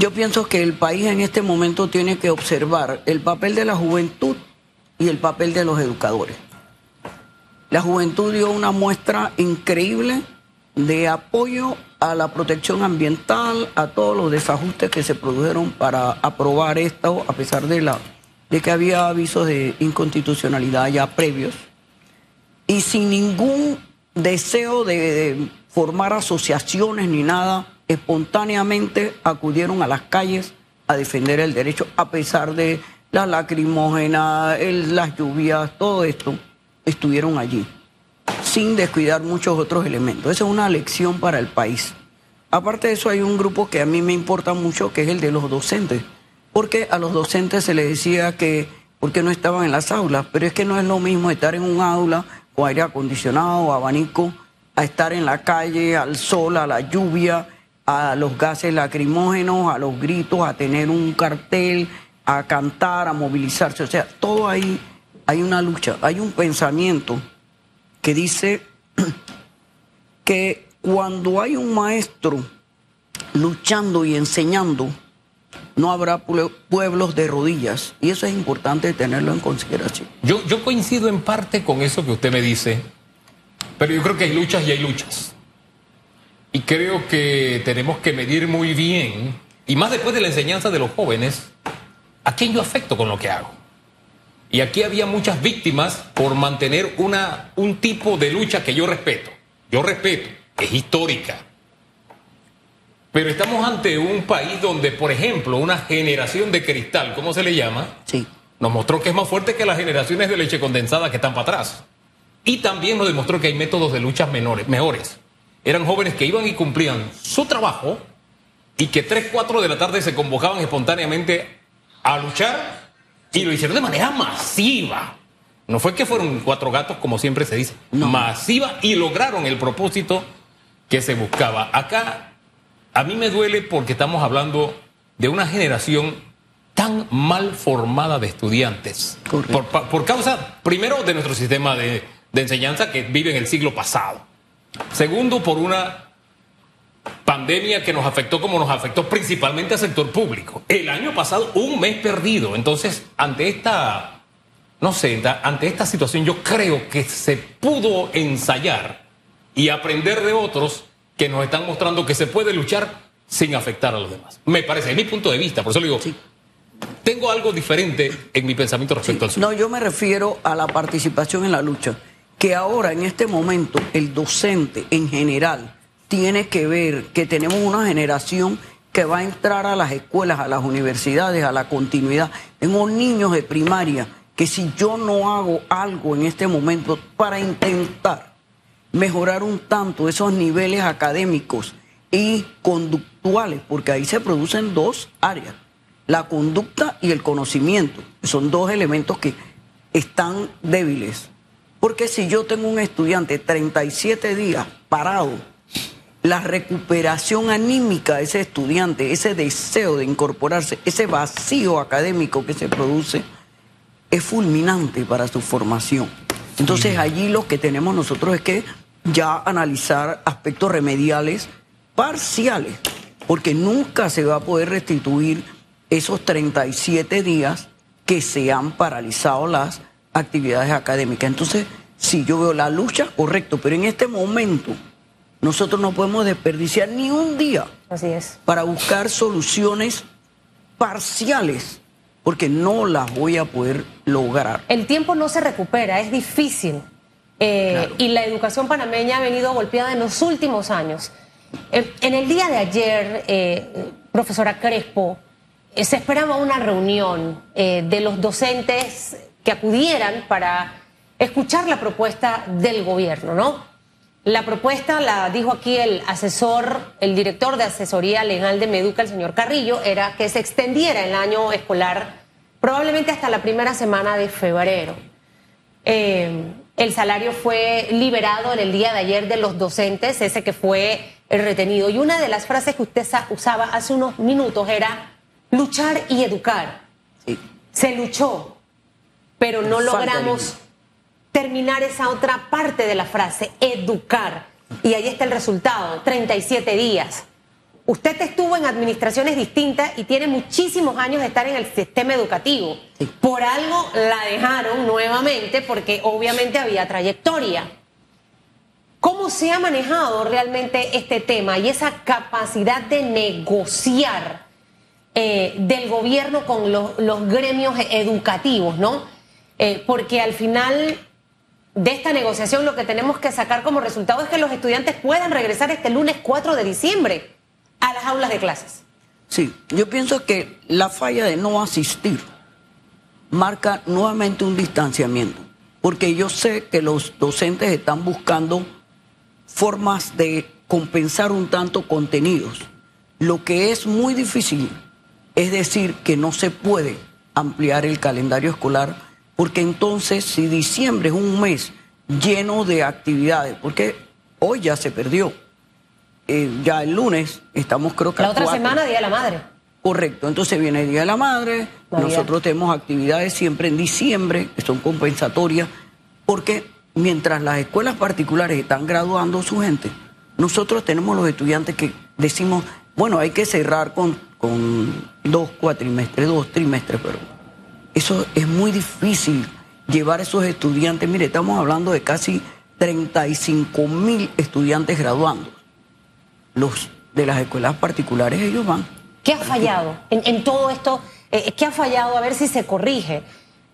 Yo pienso que el país en este momento tiene que observar el papel de la juventud y el papel de los educadores. La juventud dio una muestra increíble de apoyo a la protección ambiental, a todos los desajustes que se produjeron para aprobar esto, a pesar de, la, de que había avisos de inconstitucionalidad ya previos, y sin ningún deseo de, de formar asociaciones ni nada, espontáneamente acudieron a las calles a defender el derecho, a pesar de la lacrimógena, las lluvias, todo esto, estuvieron allí sin descuidar muchos otros elementos. Esa es una lección para el país. Aparte de eso, hay un grupo que a mí me importa mucho, que es el de los docentes. Porque a los docentes se les decía que, porque no estaban en las aulas, pero es que no es lo mismo estar en un aula con aire acondicionado, abanico, a estar en la calle, al sol, a la lluvia, a los gases lacrimógenos, a los gritos, a tener un cartel, a cantar, a movilizarse. O sea, todo ahí hay una lucha, hay un pensamiento que dice que cuando hay un maestro luchando y enseñando, no habrá pue- pueblos de rodillas. Y eso es importante tenerlo en consideración. Yo, yo coincido en parte con eso que usted me dice, pero yo creo que hay luchas y hay luchas. Y creo que tenemos que medir muy bien, y más después de la enseñanza de los jóvenes, a quién yo afecto con lo que hago. Y aquí había muchas víctimas por mantener una, un tipo de lucha que yo respeto. Yo respeto, es histórica. Pero estamos ante un país donde, por ejemplo, una generación de cristal, ¿cómo se le llama? Sí. Nos mostró que es más fuerte que las generaciones de leche condensada que están para atrás. Y también nos demostró que hay métodos de luchas menores, mejores. Eran jóvenes que iban y cumplían su trabajo y que 3, 4 de la tarde se convocaban espontáneamente a luchar y lo hicieron de manera masiva. No fue que fueron cuatro gatos, como siempre se dice, masiva y lograron el propósito que se buscaba. Acá a mí me duele porque estamos hablando de una generación tan mal formada de estudiantes. Por, por causa, primero, de nuestro sistema de, de enseñanza que vive en el siglo pasado. Segundo, por una pandemia que nos afectó como nos afectó principalmente al sector público. El año pasado, un mes perdido. Entonces, ante esta, no sé, ante esta situación, yo creo que se pudo ensayar y aprender de otros que nos están mostrando que se puede luchar sin afectar a los demás. Me parece, es mi punto de vista, por eso le digo, Sí. tengo algo diferente en mi pensamiento respecto al suyo. No, yo me refiero a la participación en la lucha. Que ahora, en este momento, el docente en general tiene que ver que tenemos una generación que va a entrar a las escuelas, a las universidades, a la continuidad. Tengo niños de primaria que si yo no hago algo en este momento para intentar mejorar un tanto esos niveles académicos y conductuales, porque ahí se producen dos áreas, la conducta y el conocimiento. Son dos elementos que están débiles. Porque si yo tengo un estudiante 37 días parado, la recuperación anímica de ese estudiante, ese deseo de incorporarse, ese vacío académico que se produce, es fulminante para su formación. Entonces allí lo que tenemos nosotros es que ya analizar aspectos remediales parciales, porque nunca se va a poder restituir esos 37 días que se han paralizado las actividades académicas. Entonces, si yo veo la lucha, correcto, pero en este momento nosotros no podemos desperdiciar ni un día Así es. para buscar soluciones parciales, porque no las voy a poder lograr. El tiempo no se recupera, es difícil. Eh, Y la educación panameña ha venido golpeada en los últimos años. Eh, en el día de ayer, eh, profesora Crespo, eh, se esperaba una reunión de los docentes que acudieran para escuchar la propuesta del gobierno, ¿no? La propuesta, la dijo aquí el asesor, el director de asesoría legal de Meduca, el señor Carrillo, era que se extendiera el año escolar probablemente hasta la primera semana de febrero. Eh, el salario fue liberado en el día de ayer de los docentes, ese que fue retenido. Y una de las frases que usted sa- usaba hace unos minutos era luchar y educar. Sí. Se luchó, pero no logramos terminar esa otra parte de la frase, educar. Y ahí está el resultado, 37 días. Usted estuvo en administraciones distintas y tiene muchísimos años de estar en el sistema educativo. Por algo la dejaron nuevamente porque obviamente había trayectoria. ¿Cómo se ha manejado realmente este tema y esa capacidad de negociar eh, del gobierno con los, gremios educativos, ¿no? Eh, porque al final de esta negociación lo que tenemos que sacar como resultado es que los estudiantes puedan regresar este lunes 4 de diciembre a las aulas de clases. Sí, yo pienso que la falla de no asistir marca nuevamente un distanciamiento, porque yo sé que los docentes están buscando formas de compensar un tanto contenidos. Lo que es muy difícil es decir que no se puede ampliar el calendario escolar porque entonces si diciembre es un mes lleno de actividades, porque hoy ya se perdió, eh, ya el lunes estamos creo que... La otra semana Día de la Madre. Correcto, entonces viene el Día de la Madre, nosotros tenemos actividades siempre en diciembre que son compensatorias, porque mientras las escuelas particulares están graduando su gente, nosotros tenemos los estudiantes que decimos, bueno, hay que cerrar con, con dos cuatrimestres, dos trimestres, pero eso es muy difícil llevar a esos estudiantes. Mire, estamos hablando de casi 35 mil estudiantes graduando. Los de las escuelas particulares, ellos van. ¿Qué ha fallado en, todo esto? Eh, ¿Qué ha fallado? A ver si se corrige.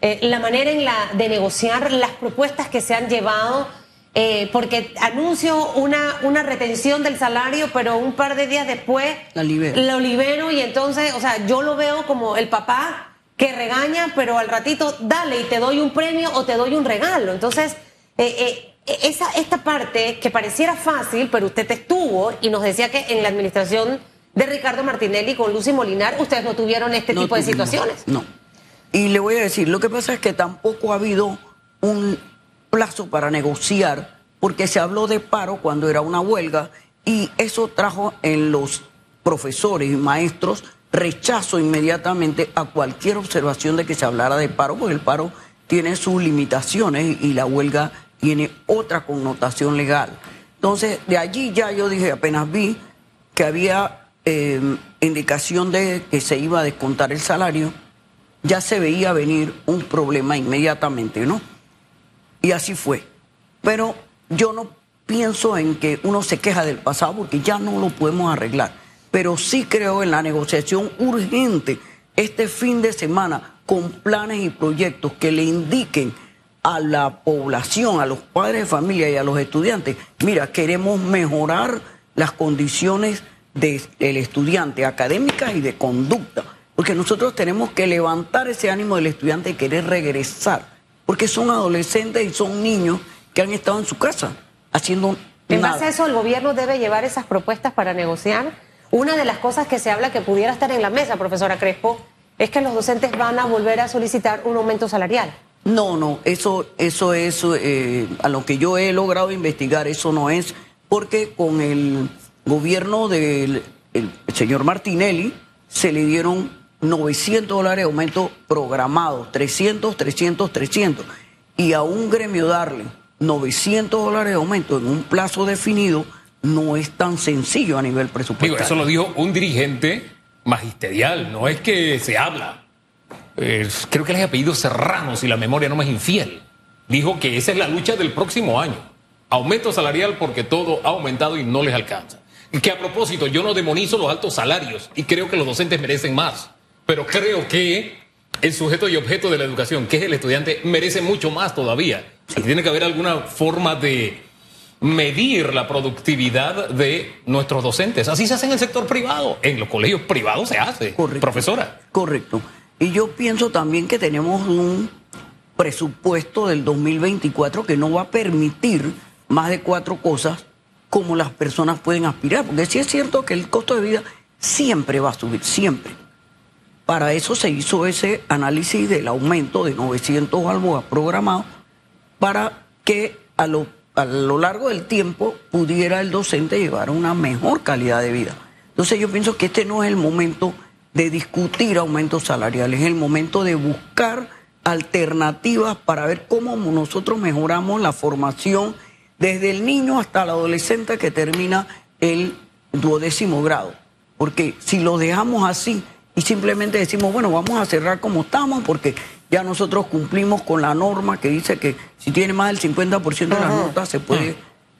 Eh, la manera en la de negociar las propuestas que se han llevado, eh, porque anuncio una, una retención del salario, pero un par de días después lo libero y entonces, o sea, yo lo veo como el papá que regaña, pero al ratito dale y te doy un premio o te doy un regalo. Entonces, eh, esa, esta parte que pareciera fácil, pero usted estuvo y nos decía que en la administración de Ricardo Martinelli con Lucy Molinar, ustedes no tuvieron este tipo de situaciones. No. Y le voy a decir, lo que pasa es que tampoco ha habido un plazo para negociar, porque se habló de paro cuando era una huelga, y eso trajo en los profesores y maestros rechazo inmediatamente a cualquier observación de que se hablara de paro, porque el paro tiene sus limitaciones y la huelga tiene otra connotación legal. Entonces, de allí ya yo dije, apenas vi que había eh, indicación de que se iba a descontar el salario, ya se veía venir un problema inmediatamente, ¿no? Y así fue. Pero yo no pienso en que uno se queja del pasado porque ya no lo podemos arreglar. Pero sí creo en la negociación urgente este fin de semana con planes y proyectos que le indiquen a la población, a los padres de familia y a los estudiantes, mira, queremos mejorar las condiciones del estudiante académicas y de conducta porque nosotros tenemos que levantar ese ánimo del estudiante de querer regresar, porque son adolescentes y son niños que han estado en su casa haciendo... En base a eso, el gobierno debe llevar esas propuestas para negociar. Una de las cosas que se habla que pudiera estar en la mesa, profesora Crespo, es que los docentes van a volver a solicitar un aumento salarial. No, no, eso, eso es eh, a lo que yo he logrado investigar, eso no es, porque con el gobierno del señor Martinelli se le dieron 900 dólares de aumento programado, 300, 300, 300. Y a un gremio darle 900 dólares de aumento en un plazo definido no es tan sencillo a nivel presupuestario. eso lo dijo un dirigente magisterial, no es que se habla. creo que el apellido Serrano, si la memoria no me es infiel. Dijo que esa es la lucha del próximo año. Aumento salarial porque todo ha aumentado y no les alcanza. Que a propósito, yo no demonizo los altos salarios y creo que los docentes merecen más. Pero creo que el sujeto y objeto de la educación, que es el estudiante, merece mucho más todavía. Y tiene que haber alguna forma de medir la productividad de nuestros docentes. Así se hace en el sector privado. En los colegios privados se hace. Correcto. Profesora. Correcto. Y yo pienso también que tenemos un presupuesto del 2024 que no va a permitir más de cuatro cosas como las personas pueden aspirar. Porque sí es cierto que el costo de vida siempre va a subir, siempre. Para eso se hizo ese análisis del aumento de 900 balboas programados para que a lo, a lo largo del tiempo pudiera el docente llevar una mejor calidad de vida. Entonces yo pienso que este no es el momento de discutir aumentos salariales, es el momento de buscar alternativas para ver cómo nosotros mejoramos la formación desde el niño hasta el adolescente que termina el duodécimo grado Porque si lo dejamos así y simplemente decimos, bueno, vamos a cerrar como estamos porque ya nosotros cumplimos con la norma que dice que si tiene más del 50% de las notas se puede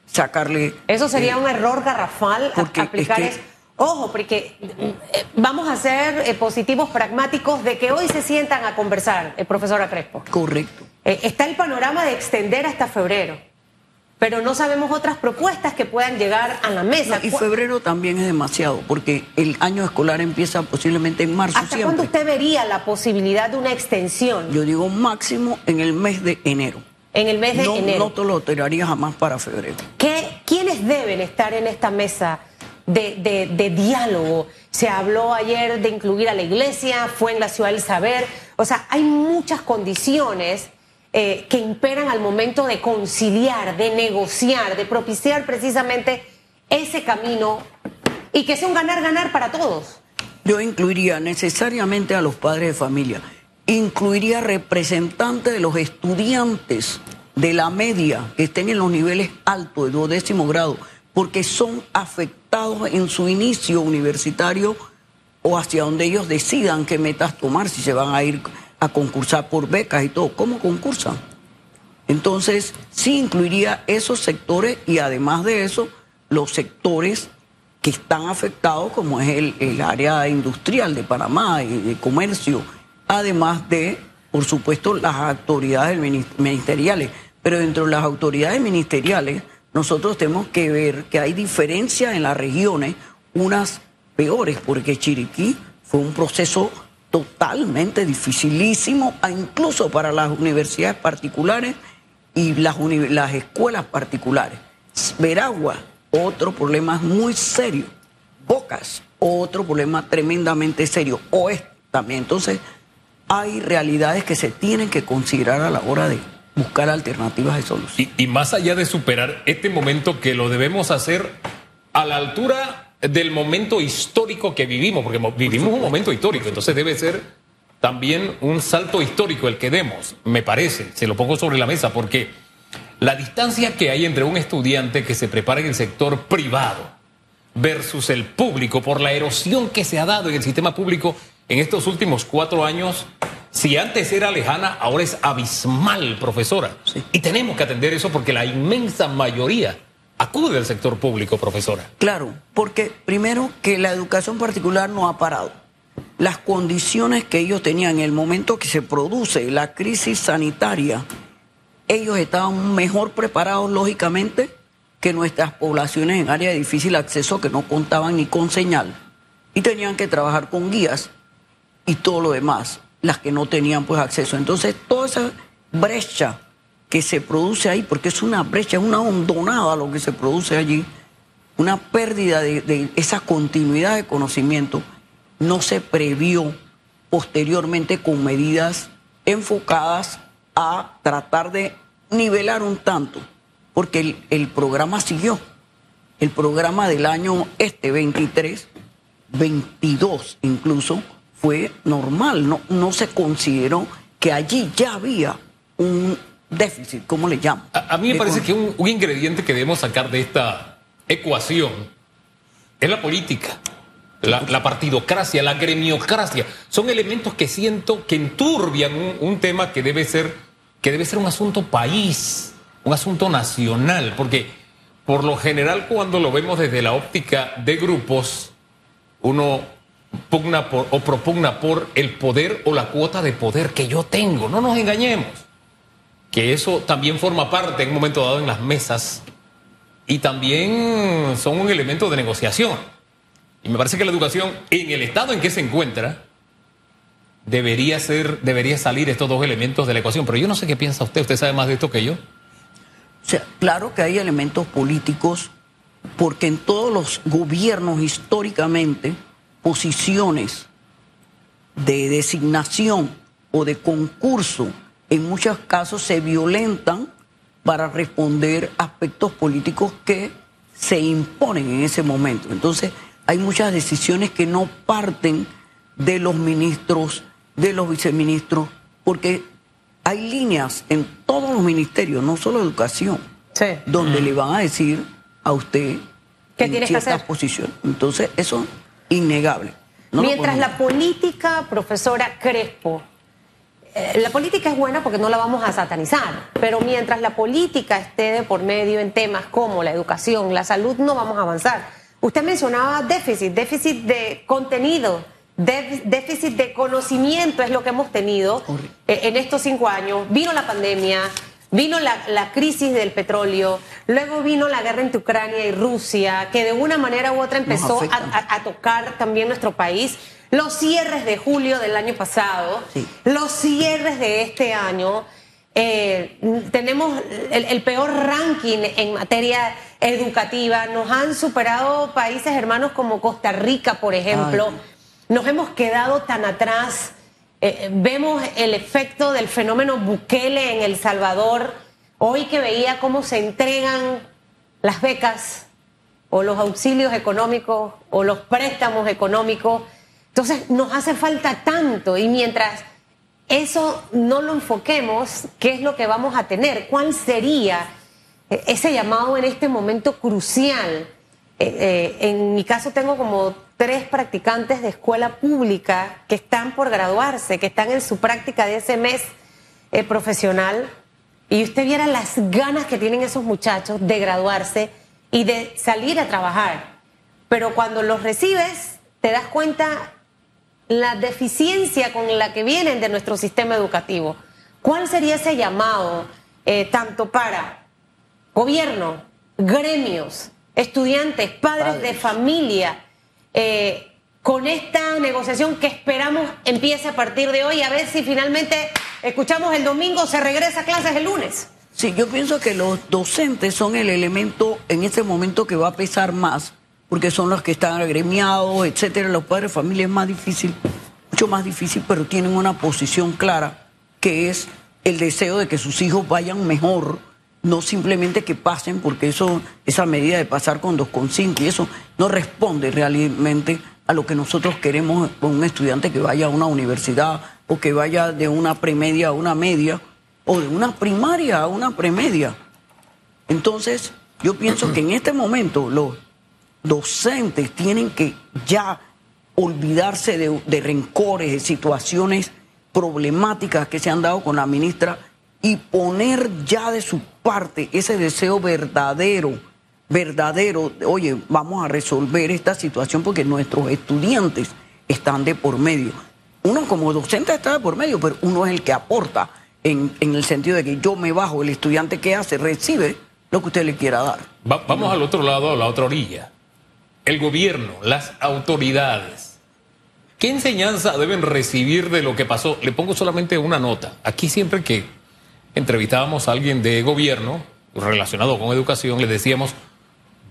sacarle... Eso sería eh, un error garrafal aplicar es Ojo, porque eh, vamos a ser eh, positivos pragmáticos de que hoy se sientan a conversar, el profesor Crespo. Correcto. está el panorama de extender hasta febrero pero no sabemos otras propuestas que puedan llegar a la mesa. y febrero también es demasiado, porque el año escolar empieza posiblemente en marzo. ¿Hasta cuándo usted vería la posibilidad de una extensión? Yo digo máximo en el mes de enero. En el mes de enero. No te lo tiraría jamás para febrero. ¿Qué, ¿Quiénes deben estar en esta mesa de, de diálogo? Se habló ayer de incluir a la iglesia, fue en la ciudad del saber. O sea, hay muchas condiciones eh, que imperan al momento de conciliar, de negociar, de propiciar precisamente ese camino y que sea un ganar-ganar para todos. Yo incluiría necesariamente a los padres de familia, incluiría representantes de los estudiantes de la media que estén en los niveles altos de duodécimo grado, porque son afectados en su inicio universitario o hacia donde ellos decidan qué metas tomar, si se van a ir a concursar por becas y todo. ¿Cómo concursan? Entonces, sí incluiría esos sectores y además de eso, los sectores que están afectados, como es el, área industrial de Panamá y de comercio, además de, por supuesto, las autoridades ministeriales. Pero dentro de las autoridades ministeriales, nosotros tenemos que ver que hay diferencias en las regiones, unas peores, porque Chiriquí fue un proceso totalmente dificilísimo, incluso para las universidades particulares y las, las escuelas particulares. Veragua, otro problema muy serio. Bocas, otro problema tremendamente serio. Oeste también. Entonces, hay realidades que se tienen que considerar a la hora de buscar alternativas de solución. Y, y más allá de superar este momento que lo debemos hacer a la altura del momento histórico que vivimos, porque vivimos un momento histórico, entonces debe ser también un salto histórico el que demos, me parece, se lo pongo sobre la mesa, porque la distancia que hay entre un estudiante que se prepara en el sector privado versus el público, por la erosión que se ha dado en el sistema público en estos últimos cuatro años, si antes era lejana, ahora es abismal, profesora. Y tenemos que atender eso porque la inmensa mayoría acude del sector público, profesora. Claro, porque primero que la educación particular no ha parado. Las condiciones que ellos tenían en el momento que se produce la crisis sanitaria, ellos estaban mejor preparados lógicamente que nuestras poblaciones en áreas de difícil acceso que no contaban ni con señal y tenían que trabajar con guías y todo lo demás, las que no tenían pues acceso. Entonces, toda esa brecha que se produce ahí, porque es una brecha, es una hondonada lo que se produce allí, una pérdida de, esa continuidad de conocimiento, no se previó posteriormente con medidas enfocadas a tratar de nivelar un tanto, porque el, el, programa siguió. El programa del año este 23, 22 incluso, fue normal, no, no se consideró que allí ya había un, déficit, ¿cómo le llamo? A, mí me parece que un, ingrediente que debemos sacar de esta ecuación es la política. La, partidocracia, la gremiocracia, son elementos que siento que enturbian un, tema que debe ser que debe ser un asunto país, un asunto nacional, porque por lo general cuando lo vemos desde la óptica de grupos, uno pugna por, o propugna por el poder o la cuota de poder que yo tengo. No nos engañemos que eso también forma parte en un momento dado en las mesas y también son un elemento de negociación. Y me parece que la educación, en el estado en que se encuentra, debería ser, debería salir estos dos elementos de la ecuación. Pero yo no sé qué piensa usted, usted sabe más de esto que yo. O sea, claro que hay elementos políticos, porque en todos los gobiernos históricamente, posiciones de designación o de concurso en muchos casos se violentan para responder aspectos políticos que se imponen en ese momento. Entonces, hay muchas decisiones que no parten de los ministros, de los viceministros, porque hay líneas en todos los ministerios, no solo educación, donde le van a decir a usted ¿Qué tiene que hacer? posición. Entonces, eso innegable. Mientras la política, profesora Crespo, la política es buena porque no la vamos a satanizar, pero mientras la política esté de por medio en temas como la educación, la salud, no vamos a avanzar. Usted mencionaba déficit, déficit de contenido, déficit de conocimiento es lo que hemos tenido eh, en estos cinco años. Vino la pandemia, Vino la, crisis del petróleo, luego vino la guerra entre Ucrania y Rusia, que de una manera u otra empezó a, tocar también nuestro país. Los cierres de julio del año pasado, los cierres de este año. Eh, tenemos el, peor ranking en materia educativa. Nos han superado países hermanos como Costa Rica, por ejemplo. Nos hemos quedado tan atrás eh, vemos el efecto del fenómeno Bukele en El Salvador. Hoy que veía cómo se entregan las becas o los auxilios económicos o los préstamos económicos. Entonces nos hace falta tanto y mientras eso no lo enfoquemos, ¿qué es lo que vamos a tener? ¿Cuál sería eh, ese llamado en este momento crucial? Eh, en mi caso tengo como tres practicantes de escuela pública que están por graduarse, que están en su práctica de ese mes eh, profesional, y usted viera las ganas que tienen esos muchachos de graduarse y de salir a trabajar. Pero cuando los recibes, te das cuenta la deficiencia con la que vienen de nuestro sistema educativo. ¿Cuál sería ese llamado, eh, tanto para gobierno, gremios, estudiantes, padres. de familia, eh, con esta negociación que esperamos empiece a partir de hoy, a ver si finalmente escuchamos el domingo, se regresa a clases el lunes. Sí, yo pienso que los docentes son el elemento en este momento que va a pesar más, porque son los que están agremiados, etcétera. Los padres de familia es más difícil, mucho más difícil, pero tienen una posición clara, que es el deseo de que sus hijos vayan mejor no simplemente que pasen, porque eso, esa medida de pasar con 2,5 y eso no responde realmente a lo que nosotros queremos con un estudiante que vaya a una universidad o que vaya de una premedia a una media o de una primaria a una premedia. Entonces, yo pienso que en este momento los docentes tienen que ya olvidarse de, rencores, de situaciones problemáticas que se han dado con la ministra y poner ya de su parte ese deseo verdadero, verdadero, oye, vamos a resolver esta situación porque nuestros estudiantes están de por medio. Uno como docente está de por medio, pero uno es el que aporta en, el sentido de que yo me bajo, el estudiante que hace, recibe lo que usted le quiera dar. vamos al otro lado, a la otra orilla. El gobierno, las autoridades. ¿Qué enseñanza deben recibir de lo que pasó? Le pongo solamente una nota. Aquí siempre que entrevistábamos a alguien de gobierno relacionado con educación, le decíamos,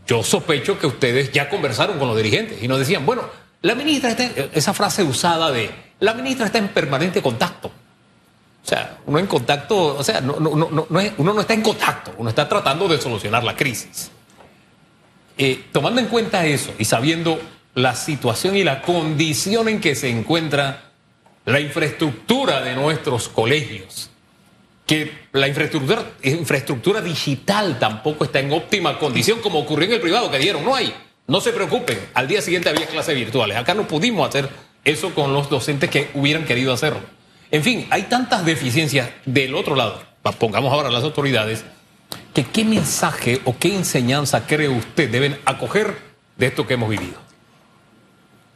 yo sospecho que ustedes ya conversaron con los dirigentes y nos decían, bueno, la ministra está, esa frase usada de, la ministra está en permanente contacto. O sea, uno en contacto, o sea, no, no, no, uno no está en contacto, uno está tratando de solucionar la crisis. Eh, tomando en cuenta eso y sabiendo la situación y la condición en que se encuentra la infraestructura de nuestros colegios, que la infraestructura, infraestructura digital tampoco está en óptima condición, como ocurrió en el privado que dieron. No hay, no se preocupen, al día siguiente había clases virtuales. Acá no pudimos hacer eso con los docentes que hubieran querido hacerlo. En fin, hay tantas deficiencias del otro lado, pongamos ahora las autoridades, qué mensaje o qué enseñanza cree usted deben acoger de esto que hemos vivido.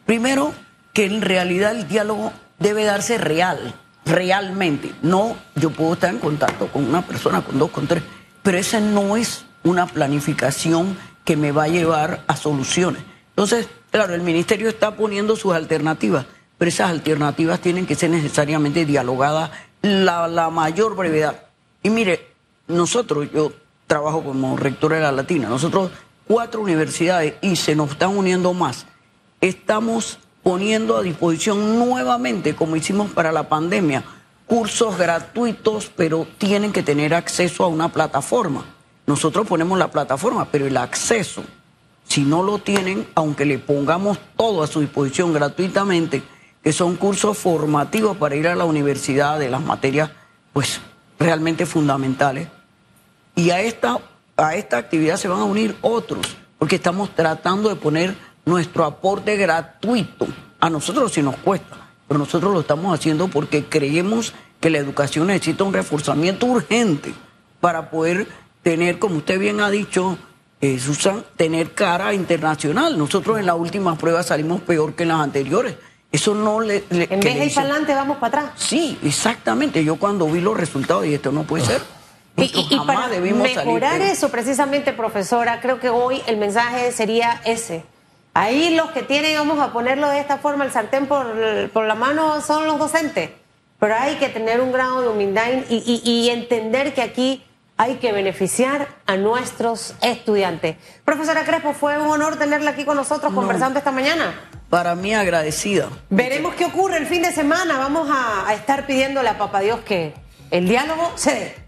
Primero, que en realidad el diálogo debe darse real realmente. No, yo puedo estar en contacto con una persona, con dos, con tres, pero esa no es una planificación que me va a llevar a soluciones. Entonces, claro, el ministerio está poniendo sus alternativas, pero esas alternativas tienen que ser necesariamente dialogadas la, la mayor brevedad. Y mire, nosotros, yo trabajo como rector de la Latina, nosotros cuatro universidades y se nos están uniendo más. Estamos poniendo a disposición nuevamente, como hicimos para la pandemia, cursos gratuitos, pero tienen que tener acceso a una plataforma. Nosotros ponemos la plataforma, pero el acceso, si no lo tienen, aunque le pongamos todo a su disposición gratuitamente, que son cursos formativos para ir a la universidad de las materias, pues realmente fundamentales. Y a esta, a esta actividad se van a unir otros, porque estamos tratando de poner nuestro aporte gratuito. A nosotros sí nos cuesta, pero nosotros lo estamos haciendo porque creemos que la educación necesita un reforzamiento urgente para poder tener, como usted bien ha dicho, eh, Susan, tener cara internacional. Nosotros en las últimas pruebas salimos peor que en las anteriores. Eso no le... en vez de ir para adelante, vamos para atrás. Sí, exactamente. Yo cuando vi los resultados dije, esto no puede ser. Y, para mejorar eso, precisamente, profesora, creo que hoy el mensaje sería ese. Ahí los que tienen, vamos a ponerlo de esta forma, el sartén por, por la mano son los docentes. Pero hay que tener un grado de humildad y, y entender que aquí hay que beneficiar a nuestros estudiantes. Profesora Crespo, fue un honor tenerla aquí con nosotros conversando esta mañana. Para mí agradecida. Veremos qué ocurre el fin de semana. Vamos a, a estar pidiéndole a Papá Dios que el diálogo se dé.